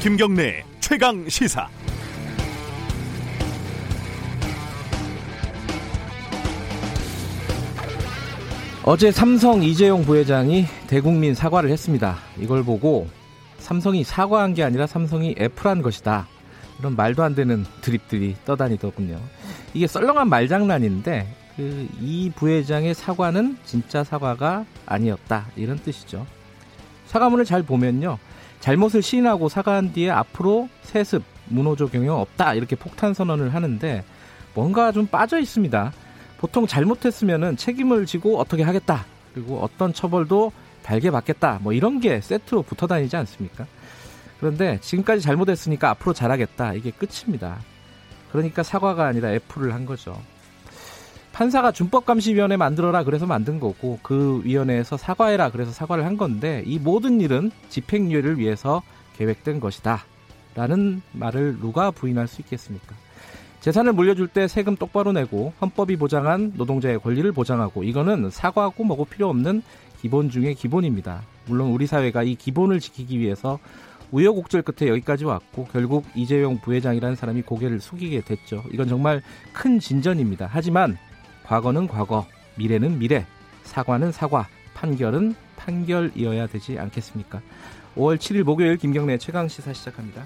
김경래 최강 시사. 어제 삼성 이재용 부회장이 대국민 사과를 했습니다. 이걸 보고 삼성이 사과한 게 아니라 삼성이 애플한 것이다. 이런 말도 안 되는 드립들이 떠다니더군요. 이게 썰렁한 말장난인데 그 이 부회장의 사과는 진짜 사과가 아니었다. 이런 뜻이죠. 사과문을 잘 보면요. 잘못을 시인하고 사과한 뒤에 앞으로 세습, 문호조 경영 없다. 이렇게 폭탄 선언을 하는데 뭔가 좀 빠져 있습니다. 보통 잘못했으면은 책임을 지고 어떻게 하겠다. 그리고 어떤 처벌도 달게 받겠다. 뭐 이런 게 세트로 붙어 다니지 않습니까? 그런데 지금까지 잘못했으니까 앞으로 잘하겠다. 이게 끝입니다. 그러니까 사과가 아니라 애플을 한 거죠. 판사가 준법감시위원회 만들어라 그래서 만든 거고 그 위원회에서 사과해라 그래서 사과를 한 건데 이 모든 일은 집행유예를 위해서 계획된 것이다. 라는 말을 누가 부인할 수 있겠습니까? 재산을 물려줄 때 세금 똑바로 내고 헌법이 보장한 노동자의 권리를 보장하고 이거는 사과하고 뭐고 필요 없는 기본 중의 기본입니다. 물론 우리 사회가 이 기본을 지키기 위해서 우여곡절 끝에 여기까지 왔고 결국 이재용 부회장이라는 사람이 고개를 숙이게 됐죠. 이건 정말 큰 진전입니다. 하지만 과거는 과거, 미래는 미래, 사과는 사과, 판결은 판결이어야 되지 않겠습니까? 5월 7일 목요일 김경래 최강 시사 시작합니다.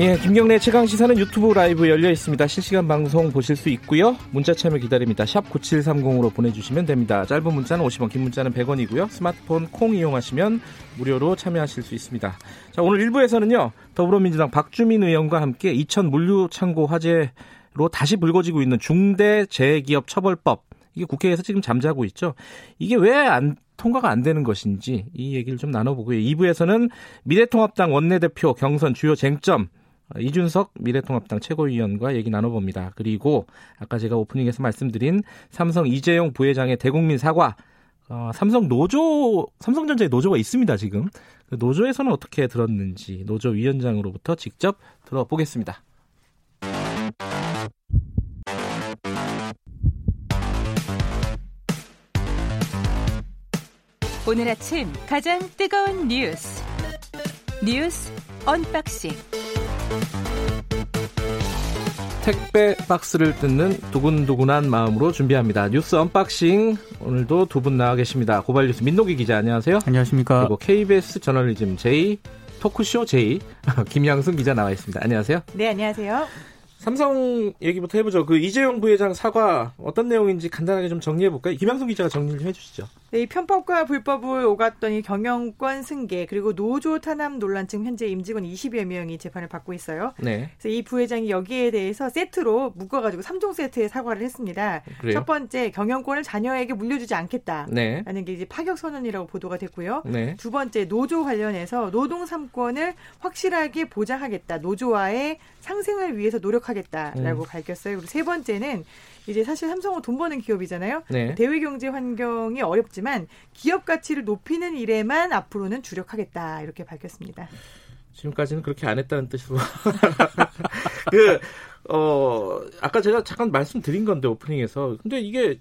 예, 김경래 최강 시사는 유튜브 라이브 열려 있습니다. 실시간 방송 보실 수 있고요. 문자 참여 기다립니다. 샵 9730으로 보내주시면 됩니다. 짧은 문자는 50원, 긴 문자는 100원이고요. 스마트폰 콩 이용하시면 무료로 참여하실 수 있습니다. 자, 오늘 1부에서는요. 더불어민주당 박주민 의원과 함께 이천 물류창고 화재로 다시 불거지고 있는 중대재해기업 처벌법 이게 국회에서 지금 잠자고 있죠. 이게 왜 안 통과가 안 되는 것인지 이 얘기를 좀 나눠보고요. 2부에서는 미래통합당 원내대표 경선 주요 쟁점 이준석 미래통합당 최고위원과 얘기 나눠봅니다. 그리고 아까 제가 오프닝에서 말씀드린 삼성 이재용 부회장의 대국민 사과 어, 삼성 노조, 삼성전자에 노조가 있습니다, 지금. 그 노조에서는 어떻게 들었는지 노조 위원장으로부터 직접 들어보겠습니다. 오늘 아침 가장 뜨거운 뉴스. 뉴스 unboxing. 택배 박스를 뜯는 두근두근한 마음으로 준비합니다. 뉴스 unboxing 오늘도 두 분 나와 계십니다. 고발뉴스 민동기 기자 안녕하세요. 안녕하십니까. 그리고 KBS 저널리즘 J 토크쇼 J 김양순 기자 나와 있습니다. 안녕하세요. 네 안녕하세요. 삼성 얘기부터 해보죠. 그 이재용 부회장 사과 어떤 내용인지 간단하게 좀 정리해 볼까요? 김양순 기자가 정리를 좀 해주시죠. 네, 이 편법과 불법을 오갔더니 경영권 승계 그리고 노조 탄압 논란 지금 현재 임직원 20여 명이 재판을 받고 있어요. 네. 그래서 이 부회장이 여기에 대해서 세트로 묶어가지고 3종 세트의 사과를 했습니다. 그래요? 첫 번째 경영권을 자녀에게 물려주지 않겠다라는 네. 게 이제 파격 선언이라고 보도가 됐고요. 네. 두 번째 노조 관련해서 노동 3권을 확실하게 보장하겠다. 노조와의 상생을 위해서 노력하겠다라고 음. 밝혔어요. 그리고 세 번째는 이제 사실 삼성은 돈 버는 기업이잖아요. 네. 대외 경제 환경이 어렵지만 기업 가치를 높이는 일에만 앞으로는 주력하겠다 이렇게 밝혔습니다. 지금까지는 그렇게 안 했다는 뜻으로. 그, 어, 아까 제가 잠깐 말씀드린 건데, 오프닝에서. 근데 이게,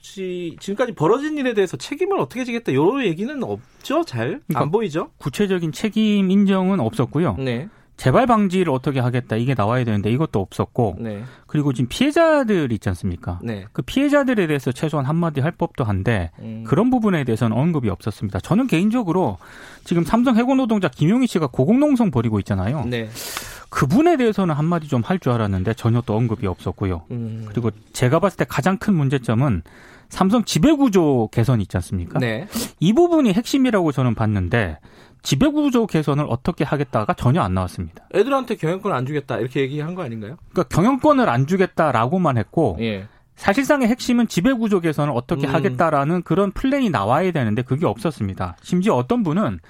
지, 지금까지 벌어진 일에 대해서 책임을 어떻게 지겠다, 요런 얘기는 없죠? 잘? 안 그러니까 보이죠? 구체적인 책임 인정은 없었고요. 네. 재발 방지를 어떻게 하겠다 이게 나와야 되는데 이것도 없었고 네. 그리고 지금 피해자들 있지 않습니까? 네. 그 피해자들에 대해서 최소한 한마디 할 법도 한데 음. 그런 부분에 대해서는 언급이 없었습니다. 저는 개인적으로 지금 삼성 해고 노동자 김용희 씨가 고공농성 벌이고 있잖아요. 네. 그분에 대해서는 한마디 좀 할 줄 알았는데 전혀 또 언급이 없었고요. 음. 그리고 제가 봤을 때 가장 큰 문제점은 삼성 지배구조 개선 있지 않습니까? 네. 이 부분이 핵심이라고 저는 봤는데 지배구조 개선을 어떻게 하겠다가 전혀 안 나왔습니다. 애들한테 경영권 안 주겠다, 이렇게 얘기한 거 아닌가요? 그러니까 경영권을 안 주겠다라고만 했고 예. 사실상의 핵심은 지배구조 개선을 어떻게 음. 하겠다라는 그런 플랜이 나와야 되는데 그게 없었습니다. 심지어 어떤 분은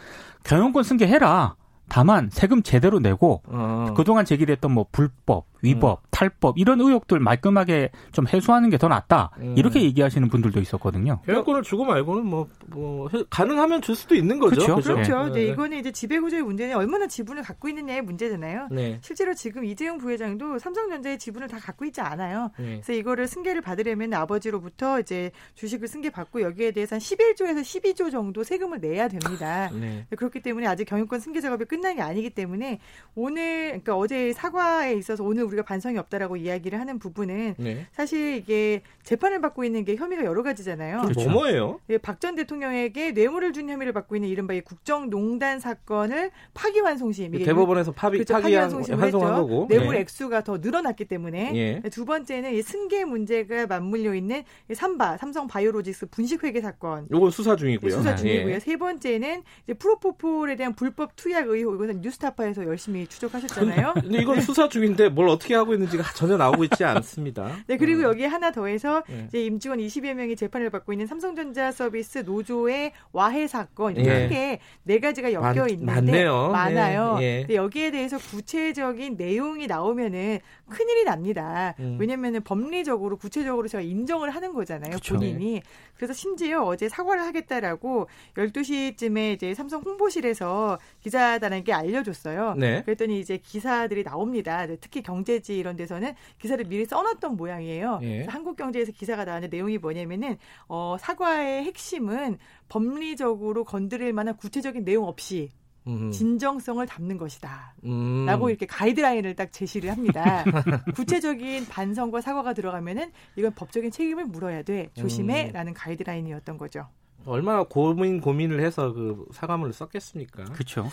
경영권 승계해라. 다만 세금 제대로 내고 어. 그동안 제기됐던 뭐 불법, 위법, 음. 탈법 이런 의혹들 말끔하게 좀 해소하는 게 더 낫다. 음. 이렇게 얘기하시는 분들도 있었거든요. 경영권을 주고 말고는 뭐, 뭐 가능하면 줄 수도 있는 거죠. 그렇죠. 그렇죠. 그렇죠. 네. 네. 이거는 이제 지배구조의 문제는 얼마나 지분을 갖고 있느냐의 문제잖아요. 네. 실제로 지금 이재용 부회장도 삼성전자의 지분을 다 갖고 있지 않아요. 네. 그래서 이거를 승계를 받으려면 아버지로부터 이제 주식을 승계 받고 여기에 대해서 한 11조에서 12조 정도 세금을 내야 됩니다. 네. 그렇기 때문에 아직 경영권 승계 작업이 끝난 게 아니기 때문에 오늘 그러니까 어제 사과에 있어서 오늘 우리가 반성이 없다라고 이야기를 하는 부분은 네. 사실 이게 재판을 받고 있는 게 혐의가 여러 가지잖아요. 그렇죠. 뭐예요? 예, 박전 대통령에게 뇌물을 준 혐의를 받고 있는 이른바 국정농단 사건을 파기환송심 이게 대법원에서 파기 그렇죠, 파기환송한 거고 뇌물 네. 액수가 더 늘어났기 때문에 예. 두 번째는 이 승계 문제가 맞물려 있는 삼바 삼성 바이오로직스 분식회계 사건. 이건 수사 중이고요. 네, 수사 중이고요. 예. 세 번째는 이제 프로포폴에 대한 불법 투약 의혹 이것은 뉴스타파에서 열심히 추적하셨잖아요. 근데 이건 수사 중인데 뭘 어떻게 하고 있는지가 전혀 나오고 있지 않습니다. 네 그리고 음. 여기 하나 더해서 예. 이제 임직원 20여 명이 재판을 받고 있는 삼성전자 서비스 노조의 와해 사건 이렇게 네 가지가 엮여 있는데 많네요. 많아요. 네. 네. 여기에 대해서 구체적인 내용이 나오면은 큰일이 납니다. 음. 왜냐면은 법리적으로 구체적으로 제가 인정을 하는 거잖아요. 그쵸. 본인이. 네. 그래서 심지어 어제 사과를 하겠다라고 12시쯤에 이제 삼성 홍보실에서 기자단에게 알려줬어요. 네. 그랬더니 이제 기사들이 나옵니다. 특히 경제지 이런 데서는 기사를 미리 써놨던 모양이에요. 네. 한국경제에서 기사가 나왔는데 내용이 뭐냐면은 어, 사과의 핵심은 법리적으로 건드릴 만한 구체적인 내용 없이 진정성을 담는 것이다. 음. 라고 이렇게 가이드라인을 딱 제시를 합니다. 구체적인 반성과 사과가 들어가면은 이건 법적인 책임을 물어야 돼. 조심해. 음. 라는 가이드라인이었던 거죠. 얼마나 고민 고민을 해서 그 사과문을 썼겠습니까? 그렇죠.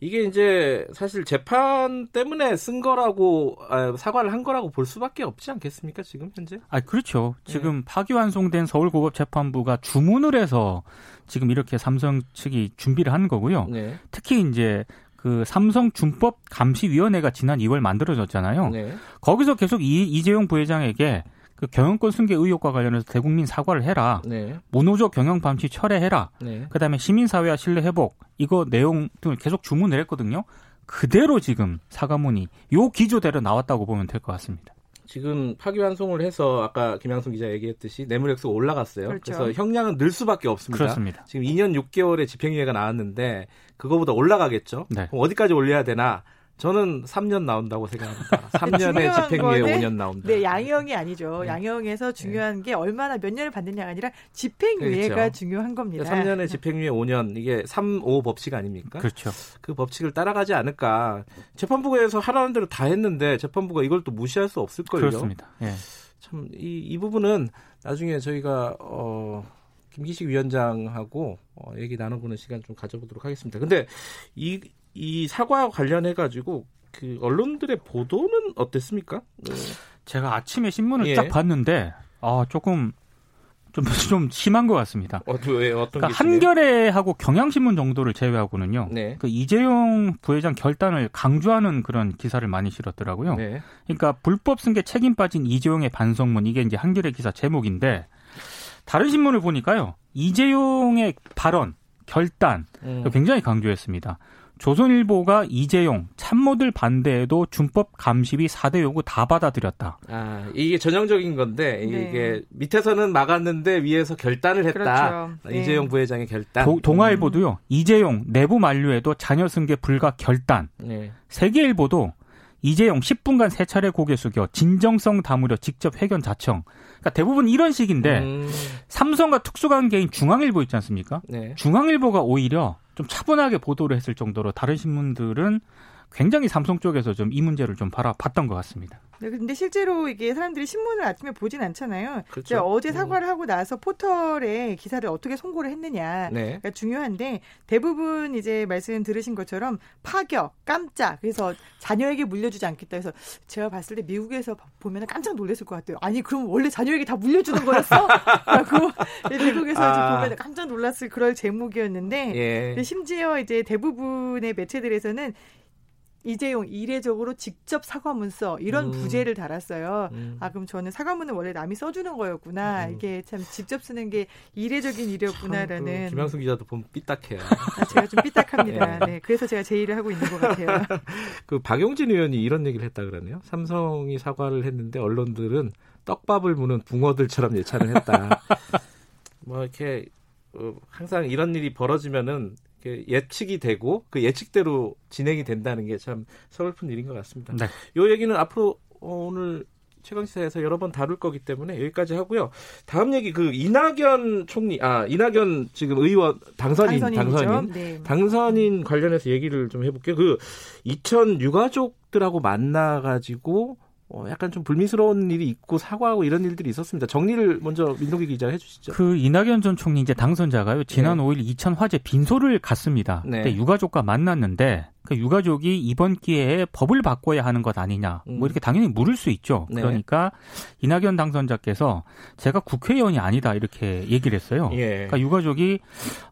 이게 이제 사실 재판 때문에 쓴 거라고 아, 사과를 한 거라고 볼 수밖에 없지 않겠습니까 지금 현재? 아 그렇죠. 네. 지금 파기완송된 서울고법재판부가 주문을 해서 지금 이렇게 삼성 측이 준비를 한 거고요. 네. 특히 이제 그 삼성 준법 감시위원회가 지난 2월 만들어졌잖아요. 네. 거기서 계속 이, 이재용 부회장에게 그 경영권 승계 의혹과 관련해서 대국민 사과를 해라. 네. 모노조 경영 방치 철회해라. 네. 그다음에 시민사회와 신뢰 회복 이거 내용 등을 계속 주문을 했거든요. 그대로 지금 사과문이 요 기조대로 나왔다고 보면 될 것 같습니다. 지금 파기환송을 해서 아까 김양순 기자 얘기했듯이 뇌물액수가 올라갔어요. 그렇죠. 그래서 형량은 늘 수밖에 없습니다. 그렇습니다. 지금 2년 6개월의 집행유예가 나왔는데 그거보다 올라가겠죠. 네. 그럼 어디까지 올려야 되나? 저는 3년 나온다고 생각합니다. 3년에 집행유예 5년 나온다. 네, 양형이 아니죠. 네. 양형에서 중요한 네. 게 얼마나 몇 년을 받느냐가 아니라 집행유예가 그렇죠. 중요한 겁니다. 3년에 집행유예 5년 이게 3, 5 법칙 아닙니까? 그렇죠. 그 법칙을 따라가지 않을까. 재판부에서 하라는 대로 다 했는데 재판부가 이걸 또 무시할 수 없을 거예요. 그렇습니다. 예. 참이 이 부분은 나중에 저희가 어 김기식 위원장하고 어, 얘기 나눠보는 시간 좀 가져보도록 하겠습니다. 근데 이, 이 사과 관련해 가지고 그 언론들의 보도는 어땠습니까? 네. 제가 아침에 신문을 예. 딱 봤는데 아 조금 좀, 좀 심한 것 같습니다. 어, 왜, 어떤 그러니까 한겨레하고 경향신문 정도를 제외하고는요. 네. 그 이재용 부회장 결단을 강조하는 그런 기사를 많이 실었더라고요. 네. 그러니까 불법 승계 책임 빠진 이재용의 반성문 이게 이제 한겨레 기사 제목인데 다른 신문을 보니까요. 이재용의 발언, 결단 음. 굉장히 강조했습니다. 조선일보가 이재용 참모들 반대에도 준법 감시비 4대 요구 다 받아들였다. 아, 이게 전형적인 건데 네. 이게 밑에서는 막았는데 위에서 결단을 했다. 그렇죠. 이재용 네. 부회장의 결단. 도, 동아일보도요. 음. 이재용 내부 만류에도 자녀 승계 불가 결단. 네. 세계일보도 이재용 10분간 세 차례 고개 숙여 진정성 담으려 직접 회견 자청. 그러니까 대부분 이런 식인데 음. 삼성과 특수관계인 중앙일보 있지 않습니까? 네. 중앙일보가 오히려 좀 차분하게 보도를 했을 정도로 다른 신문들은 굉장히 삼성 쪽에서 좀 이 문제를 좀 바라봤던 것 같습니다. 네, 근데 실제로 이게 사람들이 신문을 아침에 보진 않잖아요. 그렇죠. 어제 음. 사과를 하고 나서 포털에 기사를 어떻게 송고를 했느냐가 네. 중요한데 대부분 이제 말씀 들으신 것처럼 파격, 깜짝 그래서 자녀에게 물려주지 않겠다 해서 제가 봤을 때 미국에서 보면 깜짝 놀랐을 것 같아요. 아니 그럼 원래 자녀에게 다 물려주는 거였어? 라고 미국에서 아. 보면 깜짝 놀랐을 그럴 제목이었는데 예. 심지어 이제 대부분의 매체들에서는 이재용 이례적으로 직접 사과 문서 이런 음. 부제를 달았어요. 음. 아 그럼 저는 사과문은 원래 남이 써주는 거였구나. 음. 이게 참 직접 쓰는 게 이례적인 일이었구나라는. 그 김양수 기자도 보면 삐딱해요. 아, 제가 좀 삐딱합니다. 네. 네. 그래서 제가 제의를 하고 있는 것 같아요. 그 박용진 의원이 이런 얘기를 했다 그러네요. 삼성이 사과를 했는데 언론들은 떡밥을 무는 붕어들처럼 예찬을 했다. 뭐 이렇게 어, 항상 이런 일이 벌어지면은 예측이 되고 그 예측대로 진행이 된다는 게 참 서글픈 일인 것 같습니다. 네. 요 얘기는 앞으로 어, 오늘 최강시사에서 여러 번 다룰 거기 때문에 여기까지 하고요. 다음 얘기 그 이낙연 총리 아 이낙연 지금 의원 당선인 당선인 네. 당선인 관련해서 얘기를 좀 해볼게요. 그 이천 유가족들하고 만나가지고 어, 약간 좀 불미스러운 일이 있고 사과하고 이런 일들이 있었습니다. 정리를 먼저 민동기 기자 해주시죠. 그 이낙연 전 총리 이제 당선자가요. 지난 네. 5일 이천 화재 빈소를 갔습니다. 네. 그때 유가족과 만났는데 그 유가족이 이번 기회에 법을 바꿔야 하는 것 아니냐. 뭐 음. 뭐 이렇게 당연히 물을 수 있죠. 네. 그러니까 이낙연 당선자께서 제가 국회의원이 아니다 이렇게 얘기를 했어요. 예. 그러니까 유가족이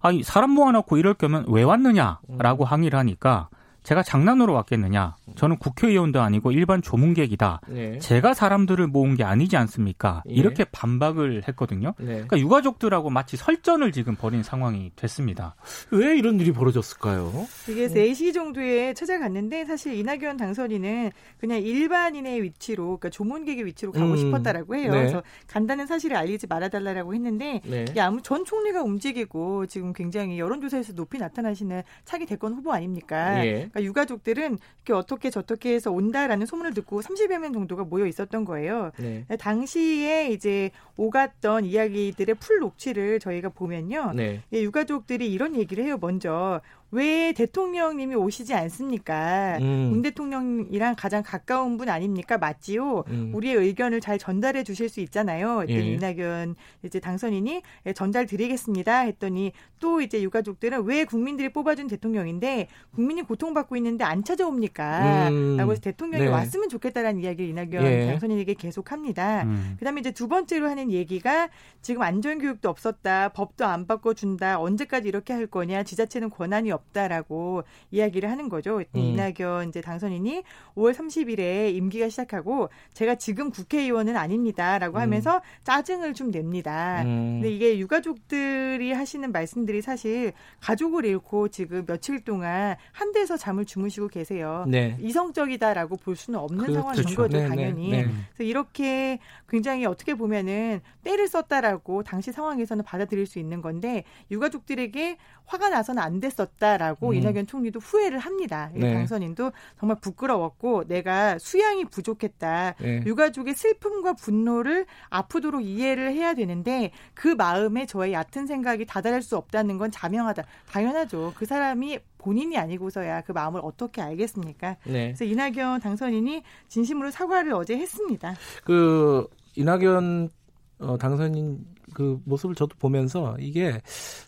아 사람 모아놓고 이럴 거면 왜 왔느냐라고 음. 항의를 하니까 제가 장난으로 왔겠느냐? 저는 국회의원도 아니고 일반 조문객이다. 네. 제가 사람들을 모은 게 아니지 않습니까? 예. 이렇게 반박을 했거든요. 네. 그러니까 유가족들하고 마치 설전을 지금 벌인 상황이 됐습니다. 왜 이런 일이 벌어졌을까요? 이게 3시 정도에 찾아갔는데 사실 이낙연 당선인은 그냥 일반인의 위치로 그러니까 조문객의 위치로 가고 음. 싶었다라고 해요. 네. 그래서 간다는 사실을 알리지 말아달라고 했는데 네. 이게 아무 전 총리가 움직이고 지금 굉장히 여론조사에서 높이 나타나시는 차기 대권 후보 아닙니까? 예. 그러니까 유가족들은 이렇게 어떻게 저떻게 해서 온다라는 소문을 듣고 30여 명 정도가 모여 있었던 거예요. 네. 당시에 이제 오갔던 이야기들의 풀 녹취를 저희가 보면요. 네. 유가족들이 이런 얘기를 해요. 먼저 왜 대통령님이 오시지 않습니까? 음. 문 대통령이랑 가장 가까운 분 아닙니까? 맞지요? 음. 우리의 의견을 잘 전달해 주실 수 있잖아요. 예. 이낙연 이제 당선인이 예, 전달 드리겠습니다. 했더니 또 이제 유가족들은 왜 국민들이 뽑아준 대통령인데 국민이 고통받고 있는데 안 찾아옵니까? 음. 라고 해서 대통령이 네. 왔으면 좋겠다라는 이야기를 이낙연 예. 당선인에게 계속합니다. 음. 그다음에 이제 두 번째로 하는 얘기가 지금 안전교육도 없었다. 법도 안 바꿔준다. 언제까지 이렇게 할 거냐. 지자체는 권한이 없 다라고 이야기를 하는 거죠. 음. 이낙연 이제 당선인이 5월 30일에 임기가 시작하고 제가 지금 국회의원은 아닙니다라고 음. 하면서 짜증을 좀 냅니다. 음. 근데 이게 유가족들이 하시는 말씀들이 사실 가족을 잃고 지금 며칠 동안 한 데서 잠을 주무시고 계세요. 네. 이성적이다라고 볼 수는 없는 그, 상황인 그렇죠. 거죠, 네, 네 당연히. 네, 네. 그래서 이렇게 굉장히 어떻게 보면은 때를 썼다라고 당시 상황에서는 받아들일 수 있는 건데 유가족들에게 화가 나서는 안 됐었다라고 음. 이낙연 총리도 후회를 합니다. 네. 당선인도 정말 부끄러웠고 내가 수양이 부족했다. 네. 유가족의 슬픔과 분노를 아프도록 이해를 해야 되는데 그 마음에 저의 얕은 생각이 다다를 수 없다는 건 자명하다. 당연하죠. 그 사람이 본인이 아니고서야 그 마음을 어떻게 알겠습니까? 네. 그래서 이낙연 당선인이 진심으로 사과를 어제 했습니다. 그 이낙연 어, 당선인 그 모습을 저도 보면서 이게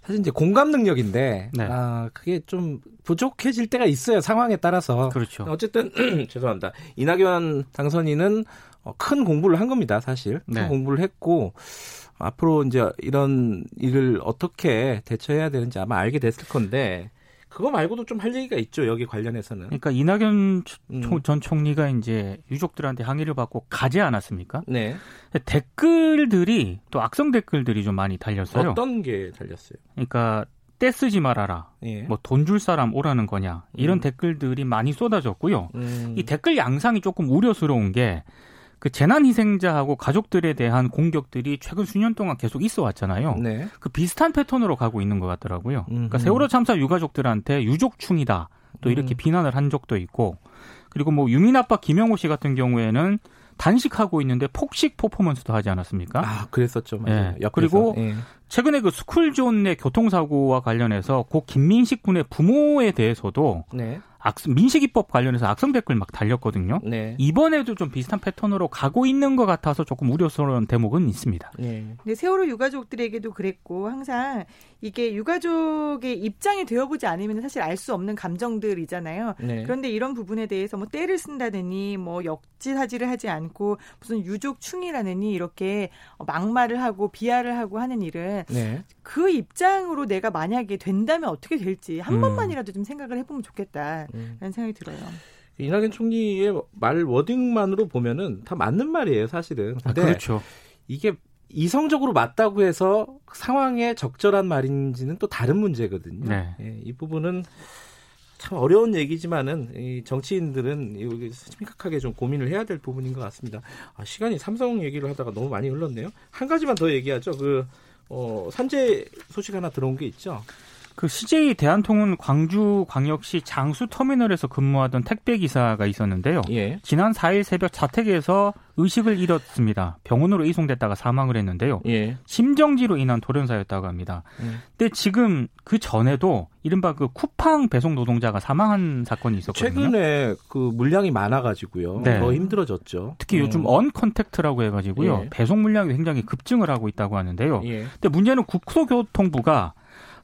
사실 이제 공감 능력인데 네. 아 그게 좀 부족해질 때가 있어요 상황에 따라서 그렇죠. 어쨌든 죄송합니다 이낙연 당선인은 어, 큰 공부를 한 겁니다 사실 큰 네. 공부를 했고 앞으로 이제 이런 일을 어떻게 대처해야 되는지 아마 알게 됐을 건데 그거 말고도 좀 할 얘기가 있죠. 여기 관련해서는. 그러니까 이낙연 음. 전 총리가 이제 유족들한테 항의를 받고 가지 않았습니까? 네. 댓글들이 또 악성 댓글들이 좀 많이 달렸어요. 어떤 게 달렸어요? 그러니까 떼 쓰지 말아라. 예. 뭐돈 줄 사람 오라는 거냐. 이런 음. 댓글들이 많이 쏟아졌고요. 음. 이 댓글 양상이 조금 우려스러운 게 그 재난 희생자하고 가족들에 대한 공격들이 최근 수년 동안 계속 있어 왔잖아요. 네. 그 비슷한 패턴으로 가고 있는 것 같더라고요. 음흠. 그러니까 세월호 참사 유가족들한테 유족충이다. 또 이렇게 음. 비난을 한 적도 있고 그리고 뭐 유민 아빠 김영호 씨 같은 경우에는 단식하고 있는데 폭식 퍼포먼스도 하지 않았습니까? 아, 그랬었죠. 맞아요. 예. 그리고 예. 최근에 그 스쿨존 의 교통사고와 관련해서 고 김민식 군의 부모에 대해서도 네. 악, 민식이법 관련해서 악성 댓글 막 달렸거든요. 네. 이번에도 좀 비슷한 패턴으로 가고 있는 것 같아서 조금 우려스러운 대목은 있습니다. 네. 근데 세월호 유가족들에게도 그랬고 항상 이게 유가족의 입장이 되어보지 않으면 사실 알 수 없는 감정들이잖아요. 네. 그런데 이런 부분에 대해서 뭐 때를 쓴다느니 뭐 역지사지를 하지 않고 무슨 유족충이라느니 이렇게 막말을 하고 비하를 하고 하는 일은 네. 그 입장으로 내가 만약에 된다면 어떻게 될지 한 음. 번만이라도 좀 생각을 해보면 좋겠다라는 음. 생각이 들어요. 이낙연 총리의 말 워딩만으로 보면은 다 맞는 말이에요, 사실은. 아, 그렇죠. 이게 이성적으로 맞다고 해서 상황에 적절한 말인지는 또 다른 문제거든요. 네. 예, 이 부분은 참 어려운 얘기지만은 이 정치인들은 여기 심각하게 좀 고민을 해야 될 부분인 것 같습니다. 아, 시간이 삼성 얘기를 하다가 너무 많이 흘렀네요. 한 가지만 더 얘기하죠. 그 어, 산재 소식 하나 들어온 게 있죠. 그 CJ 대한통운 광주광역시 장수 터미널에서 근무하던 택배 기사가 있었는데요. 예. 지난 4일 새벽 자택에서 의식을 잃었습니다. 병원으로 이송됐다가 사망을 했는데요. 예. 심정지로 인한 돌연사였다고 합니다. 예. 근데 지금 그 전에도 이른바 그 쿠팡 배송 노동자가 사망한 사건이 있었거든요. 최근에 그 물량이 많아가지고요. 네. 더 힘들어졌죠. 특히 음. 요즘 언컨택트라고 해가지고요. 예. 배송 물량이 굉장히 급증을 하고 있다고 하는데요. 예. 근데 문제는 국토교통부가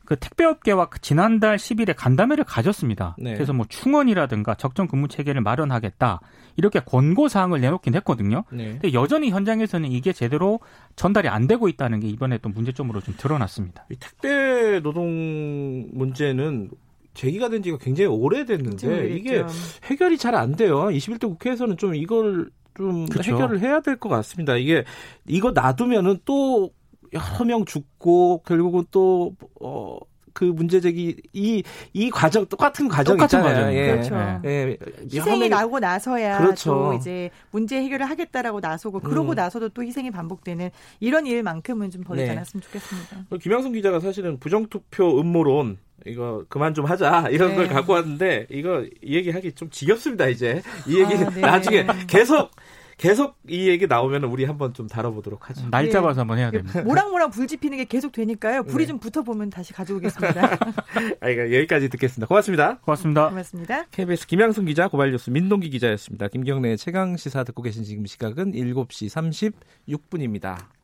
그 택배업계와 그 지난달 10일에 간담회를 가졌습니다. 네. 그래서 뭐 충원이라든가 적정 근무 체계를 마련하겠다 이렇게 권고 사항을 내놓긴 했거든요. 네. 근데 여전히 현장에서는 이게 제대로 전달이 안 되고 있다는 게 이번에 또 문제점으로 좀 드러났습니다. 이 택배 노동 문제는 제기가 된 지가 굉장히 오래됐는데 이게 해결이 잘 안 돼요. 21대 국회에서는 좀 이걸 좀 그쵸. 해결을 해야 될 것 같습니다. 이게 이거 놔두면은 또 여러 명 죽고 결국은 또 어. 그 문제 제기 이 이 과정 똑같은 과정 똑같은 과정 예. 그렇죠. 예. 희생이 나고 나서야 그렇죠. 또 이제 문제 해결을 하겠다라고 나서고 그러고 음. 나서도 또 희생이 반복되는 이런 일만큼은 좀 벌이지 네. 않았으면 좋겠습니다. 김양순 기자가 사실은 부정투표 음모론 이거 그만 좀 하자 이런 네. 걸 갖고 왔는데 이거 이 얘기하기 좀 지겹습니다 이제 이 얘기 아, 네. 나중에 계속 계속 이 얘기 나오면 우리 한번 좀 다뤄보도록 하죠. 날 잡아서 네. 한번 해야 됩니다. 모락모락 불 지피는 게 계속 되니까요. 불이 네. 좀 붙어보면 다시 가져오겠습니다. 아, 이거 여기까지 듣겠습니다. 고맙습니다. 고맙습니다. 고맙습니다. KBS 김양순 기자, 고발뉴스 민동기 기자였습니다. 김경래 최강 시사 듣고 계신 지금 시각은 7시 36분입니다.